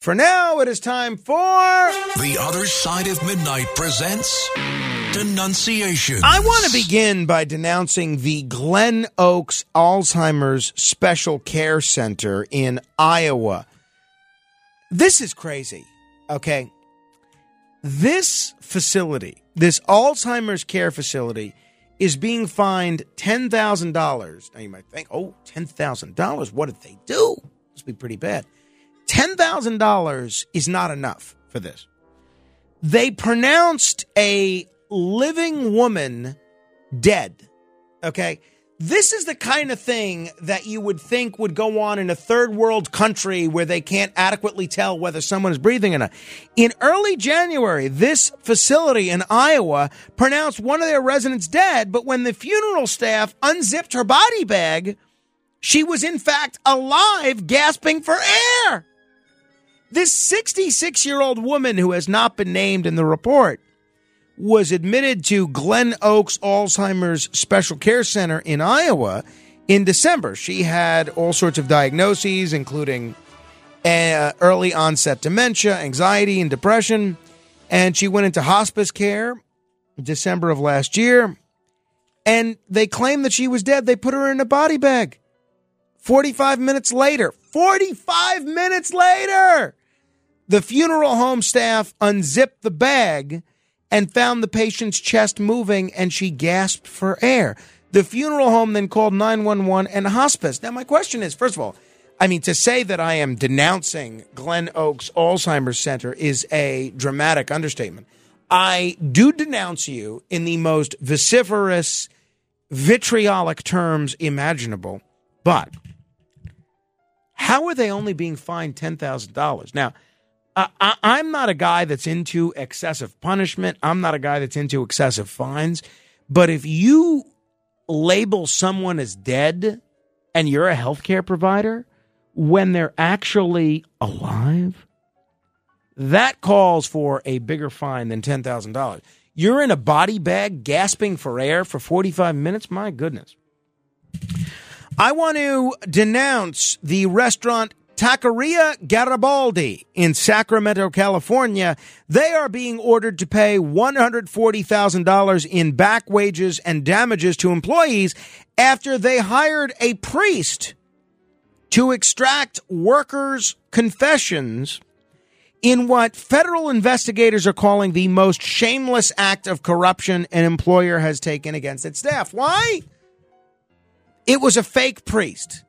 For now, it is time for. The Other Side of Midnight presents Denunciation. I want to begin by denouncing the Glen Oaks Alzheimer's Special Care Center in Iowa. This is crazy, okay? This facility, this Alzheimer's care facility, is being fined $10,000. Now you might think, oh, $10,000? What did they do? Must be pretty bad. $10,000 is not enough for this. They pronounced a living woman dead. Okay. This is the kind of thing that you would think would go on in a third world country where they can't adequately tell whether someone is breathing or not. In early January, this facility in Iowa pronounced one of their residents dead, but when the funeral staff unzipped her body bag, she was in fact alive, gasping for air. This 66 year old woman who has not been named in the report was admitted to Glen Oaks Alzheimer's Special Care Center in Iowa in December. She had all sorts of diagnoses, including uh, early onset dementia, anxiety, and depression. And she went into hospice care December of last year. And they claimed that she was dead. They put her in a body bag. 45 minutes later, 45 minutes later, the funeral home staff unzipped the bag and found the patient's chest moving and she gasped for air. The funeral home then called 911 and hospice. Now, my question is first of all, I mean, to say that I am denouncing Glen Oaks Alzheimer's Center is a dramatic understatement. I do denounce you in the most vociferous, vitriolic terms imaginable, but how are they only being fined $10,000? Now, I, I'm not a guy that's into excessive punishment. I'm not a guy that's into excessive fines. But if you label someone as dead and you're a healthcare provider when they're actually alive, that calls for a bigger fine than $10,000. You're in a body bag gasping for air for 45 minutes? My goodness. I want to denounce the restaurant Taqueria Garibaldi in Sacramento, California, they are being ordered to pay $140,000 in back wages and damages to employees after they hired a priest to extract workers' confessions in what federal investigators are calling the most shameless act of corruption an employer has taken against its staff. Why? It was a fake priest.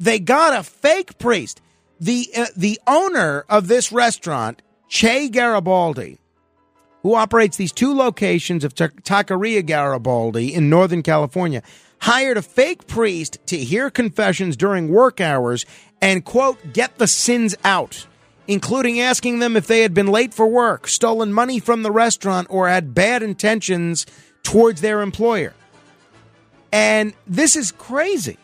They got a fake priest the uh, the owner of this restaurant, Che Garibaldi, who operates these two locations of Taqueria Garibaldi in Northern California, hired a fake priest to hear confessions during work hours and quote get the sins out, including asking them if they had been late for work, stolen money from the restaurant, or had bad intentions towards their employer. And this is crazy.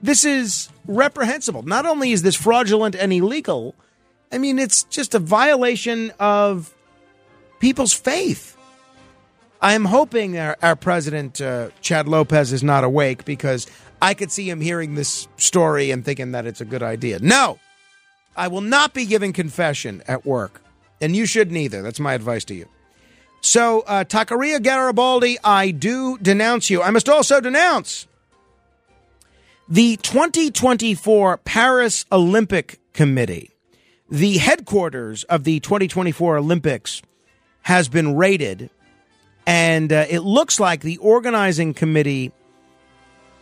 This is reprehensible. Not only is this fraudulent and illegal, I mean, it's just a violation of people's faith. I am hoping our, our president, uh, Chad Lopez, is not awake because I could see him hearing this story and thinking that it's a good idea. No, I will not be giving confession at work. And you shouldn't either. That's my advice to you. So, uh, Taqueria Garibaldi, I do denounce you. I must also denounce the 2024 Paris Olympic Committee, the headquarters of the 2024 Olympics, has been raided, and uh, it looks like the organizing committee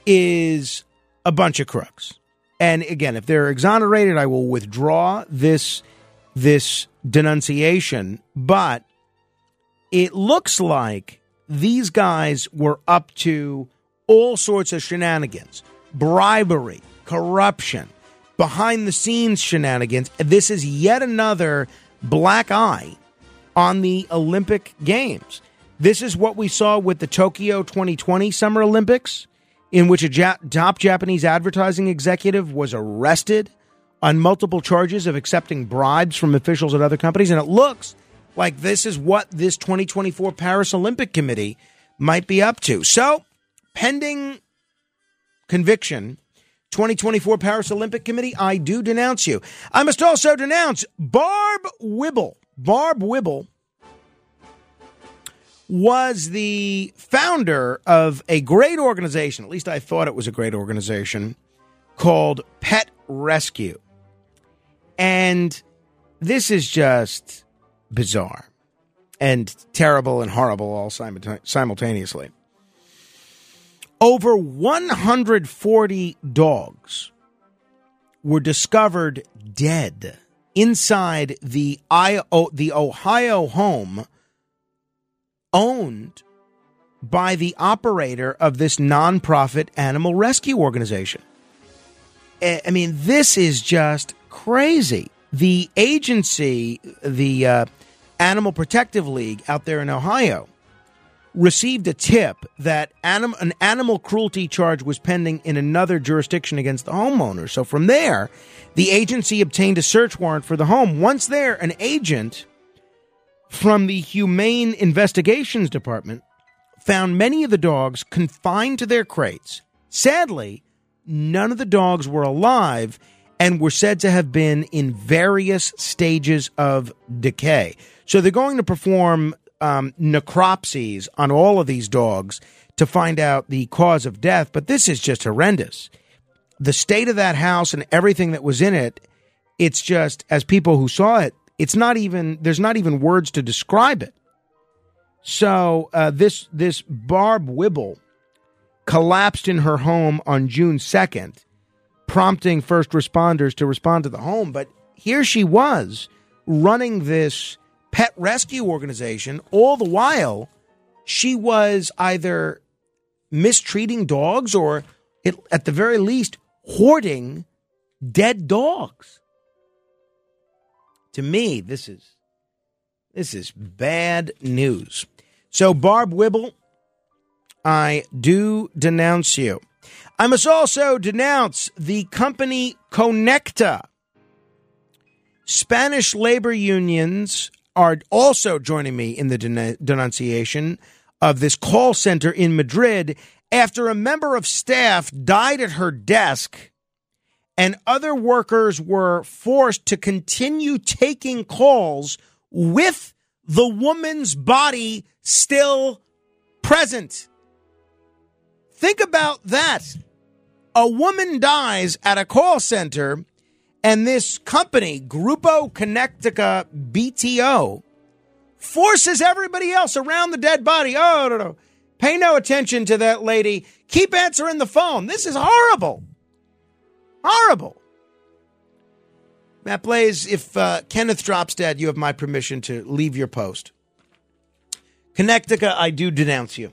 is a bunch of crooks. And again, if they're exonerated, I will withdraw this this denunciation. But it looks like these guys were up to all sorts of shenanigans bribery, corruption, behind the scenes shenanigans. This is yet another black eye on the Olympic Games. This is what we saw with the Tokyo 2020 Summer Olympics, in which a top Japanese advertising executive was arrested on multiple charges of accepting bribes from officials at other companies. And it looks like this is what this 2024 Paris Olympic Committee might be up to. So, pending conviction, 2024 Paris Olympic Committee, I do denounce you. I must also denounce Barb Whibble. Barb Whibble was the founder of a great organization, at least I thought it was a great organization, called Pet Rescue. And this is just bizarre and terrible and horrible all simultaneously. Over 140 dogs were discovered dead inside the, the Ohio home owned by the operator of this nonprofit animal rescue organization. I mean, this is just crazy. The agency, the uh, Animal Protective League out there in Ohio, received a tip that anim- an animal cruelty charge was pending in another jurisdiction against the homeowner. So from there, the agency obtained a search warrant for the home. Once there, an agent from the Humane Investigations Department found many of the dogs confined to their crates. Sadly, none of the dogs were alive and were said to have been in various stages of decay. So they're going to perform um, necropsies on all of these dogs to find out the cause of death, but this is just horrendous. The state of that house and everything that was in it, it's just, as people who saw it, it's not even there's not even words to describe it. So uh, this this Barb Wibble collapsed in her home on June second, prompting first responders to respond to the home. But here she was running this pet rescue organization. All the while, she was either mistreating dogs or, it, at the very least, hoarding dead dogs to me, this is this is bad news. So, Barb Wibble, I do denounce you. I must also denounce the company Konecta. Spanish labor unions are also joining me in the denunciation of this call center in Madrid after a member of staff died at her desk and other workers were forced to continue taking calls with the woman's body still present. Think about that. A woman dies at a call center, and this company, Grupo Connectica BTO, forces everybody else around the dead body. Oh, no, no. Pay no attention to that lady. Keep answering the phone. This is horrible. Horrible. Matt Blaze, if uh, Kenneth drops dead, you have my permission to leave your post. Connecticut, I do denounce you.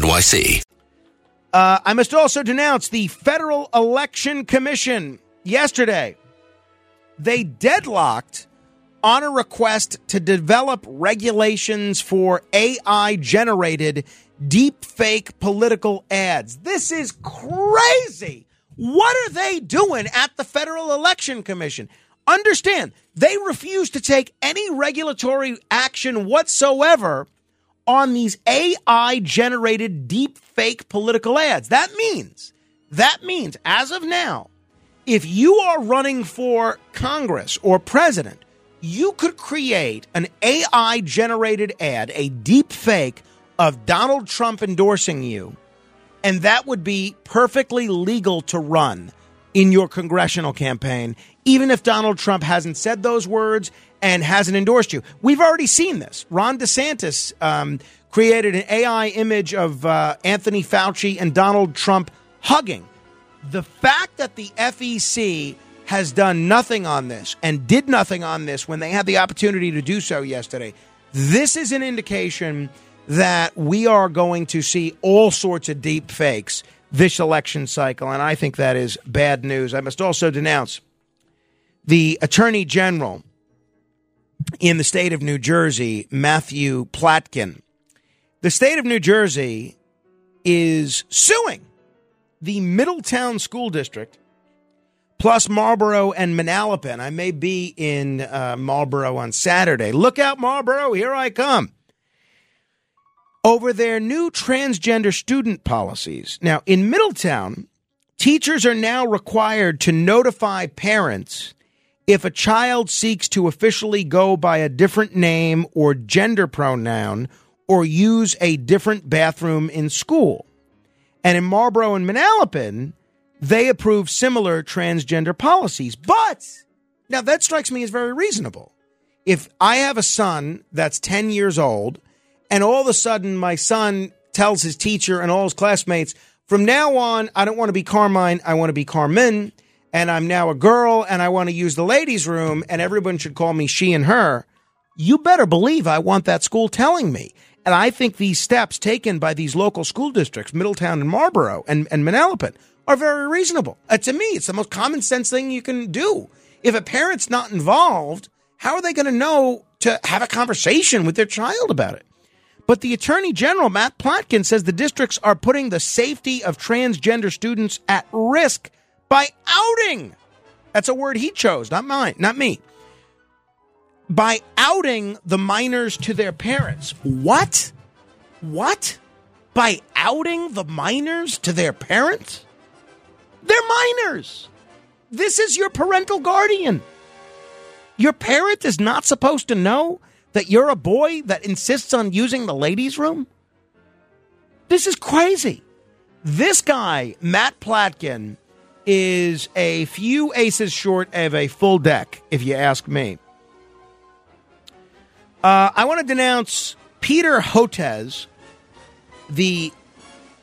NYC. Uh, I must also denounce the Federal Election Commission yesterday. They deadlocked on a request to develop regulations for AI generated deep fake political ads. This is crazy. What are they doing at the Federal Election Commission? Understand, they refuse to take any regulatory action whatsoever on these AI generated deep fake political ads. That means, that means as of now, if you are running for Congress or president, you could create an AI generated ad, a deep fake of Donald Trump endorsing you, and that would be perfectly legal to run in your congressional campaign, even if Donald Trump hasn't said those words and hasn't endorsed you. We've already seen this. Ron DeSantis um, created an AI image of uh, Anthony Fauci and Donald Trump hugging. The fact that the FEC has done nothing on this and did nothing on this when they had the opportunity to do so yesterday, this is an indication that we are going to see all sorts of deep fakes this election cycle, and I think that is bad news. I must also denounce the Attorney General in the state of New Jersey, Matthew Platkin. The state of New Jersey is suing the Middletown School District plus Marlboro and Manalapan. I may be in uh, Marlboro on Saturday. Look out, Marlboro, here I come. Over their new transgender student policies. Now, in Middletown, teachers are now required to notify parents if a child seeks to officially go by a different name or gender pronoun or use a different bathroom in school. And in Marlboro and Manalapan, they approve similar transgender policies. But now that strikes me as very reasonable. If I have a son that's 10 years old, and all of a sudden my son tells his teacher and all his classmates, from now on, I don't want to be Carmine, I want to be Carmen and I'm now a girl and I want to use the ladies' room and everyone should call me she and her, you better believe I want that school telling me. And I think these steps taken by these local school districts, Middletown and Marlboro and, and Manalapan, are very reasonable. Uh, to me, it's the most common sense thing you can do. If a parent's not involved, how are they going to know to have a conversation with their child about it? But the Attorney General, Matt Platkin, says the districts are putting the safety of transgender students at risk by outing. That's a word he chose, not mine, not me. By outing the minors to their parents. What? What? By outing the minors to their parents? They're minors. This is your parental guardian. Your parent is not supposed to know that you're a boy that insists on using the ladies' room? This is crazy. This guy, Matt Platkin, is a few aces short of a full deck, if you ask me. Uh, I want to denounce Peter Hotez, the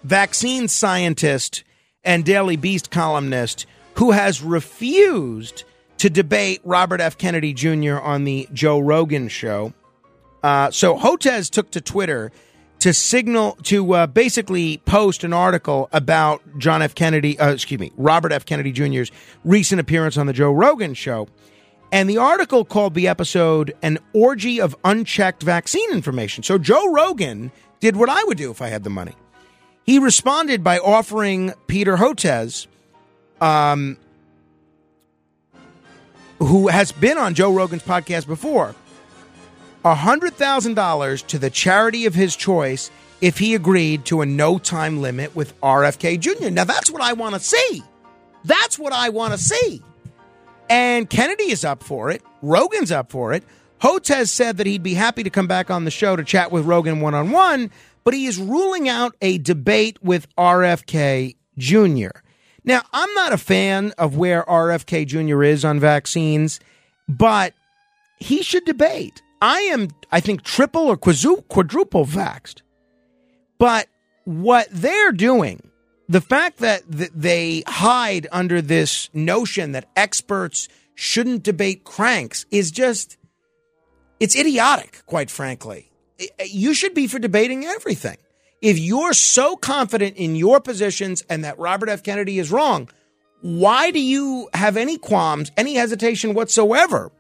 vaccine scientist and Daily Beast columnist, who has refused to debate Robert F. Kennedy Jr. on the Joe Rogan show. Uh, so Hotez took to Twitter to signal to uh, basically post an article about John F. Kennedy, uh, excuse me, Robert F. Kennedy Jr.'s recent appearance on the Joe Rogan show. And the article called the episode An Orgy of Unchecked Vaccine Information. So Joe Rogan did what I would do if I had the money. He responded by offering Peter Hotez, um, who has been on Joe Rogan's podcast before, $100,000 to the charity of his choice if he agreed to a no time limit with RFK Jr. Now, that's what I want to see. That's what I want to see. And Kennedy is up for it. Rogan's up for it. Hotez said that he'd be happy to come back on the show to chat with Rogan one on one, but he is ruling out a debate with RFK Jr. Now, I'm not a fan of where RFK Jr. is on vaccines, but he should debate. I am, I think, triple or quadruple vaxxed. But what they're doing, the fact that they hide under this notion that experts shouldn't debate cranks is just, it's idiotic, quite frankly. You should be for debating everything. If you're so confident in your positions and that Robert F. Kennedy is wrong, why do you have any qualms, any hesitation whatsoever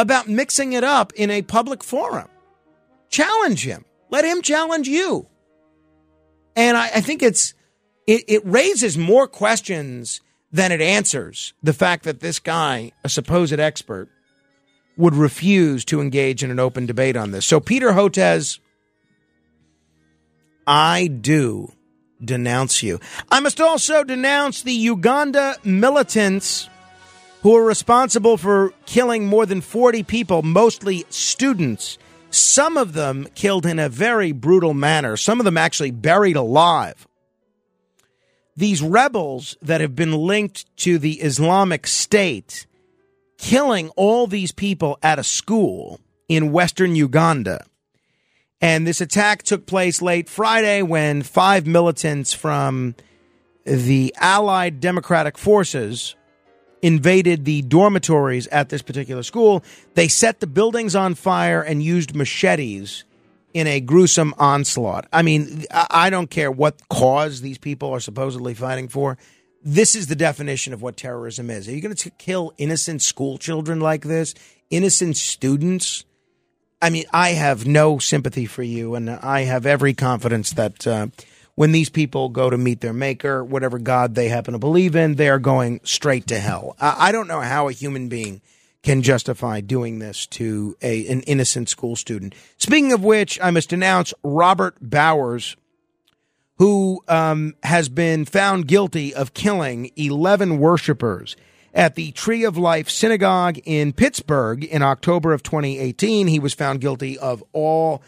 about mixing it up in a public forum. Challenge him. Let him challenge you. And I, I think it's it, it raises more questions than it answers. The fact that this guy, a supposed expert, would refuse to engage in an open debate on this. So, Peter Hotez, I do denounce you. I must also denounce the Uganda militants who are responsible for killing more than 40 people, mostly students. Some of them killed in a very brutal manner, some of them actually buried alive. These rebels that have been linked to the Islamic State killing all these people at a school in western Uganda. And this attack took place late Friday when five militants from the Allied Democratic Forces invaded the dormitories at this particular school. They set the buildings on fire and used machetes in a gruesome onslaught. I mean, I don't care what cause these people are supposedly fighting for. This is the definition of what terrorism is. Are you going to kill innocent school children like this? Innocent students? I mean, I have no sympathy for you, and I have every confidence that uh, when these people go to meet their maker, whatever God they happen to believe in, they are going straight to hell. I, don't know how a human being can justify doing this to a an innocent school student. Speaking of which, I must announce Robert Bowers, who um, has been found guilty of killing 11 worshipers at the Tree of Life Synagogue in Pittsburgh in October of 2018. He was found guilty of all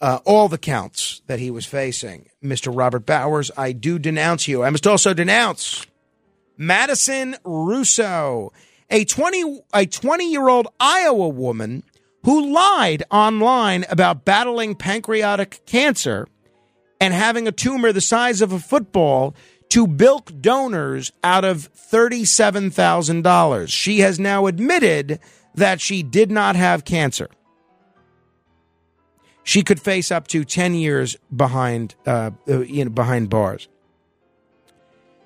uh, all the counts that he was facing. Mr. Robert Bowers, I do denounce you. I must also denounce Madison Russo, a 20 a 20 year old Iowa woman who lied online about battling pancreatic cancer and having a tumor the size of a football to bilk donors out of $37,000. She has now admitted that she did not have cancer. She could face up to 10 years behind, uh, uh, you know, behind bars.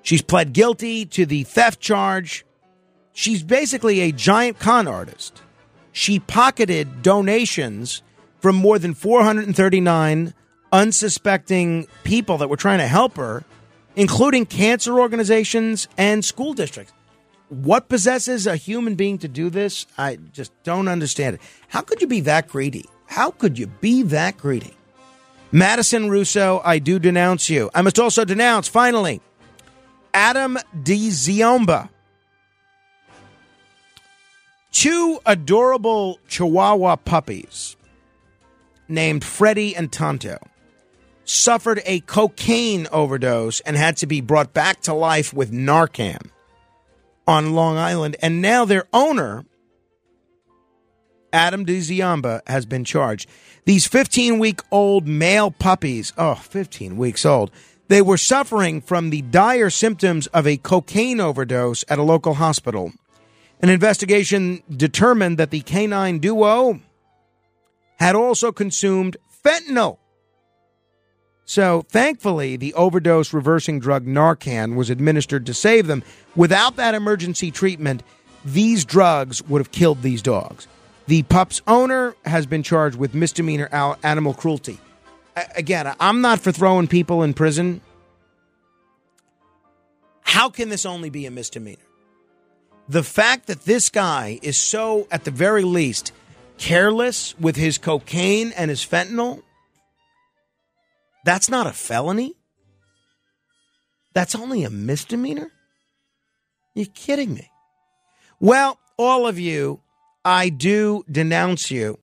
She's pled guilty to the theft charge. She's basically a giant con artist. She pocketed donations from more than 439 unsuspecting people that were trying to help her, including cancer organizations and school districts. What possesses a human being to do this? I just don't understand it. How could you be that greedy? How could you be that greedy? Madison Russo, I do denounce you. I must also denounce, finally, Adam D. Ziomba. Two adorable Chihuahua puppies named Freddie and Tonto suffered a cocaine overdose and had to be brought back to life with Narcan on Long Island. And now their owner, Adam Diziamba, has been charged. These 15 week old male puppies, oh, 15 weeks old, they were suffering from the dire symptoms of a cocaine overdose at a local hospital. An investigation determined that the canine duo had also consumed fentanyl. So, thankfully, the overdose reversing drug Narcan was administered to save them. Without that emergency treatment, these drugs would have killed these dogs. The pup's owner has been charged with misdemeanor animal cruelty. Again, I'm not for throwing people in prison. How can this only be a misdemeanor? The fact that this guy is so, at the very least, careless with his cocaine and his fentanyl, that's not a felony? That's only a misdemeanor? You're kidding me. Well, all of you, I do denounce you.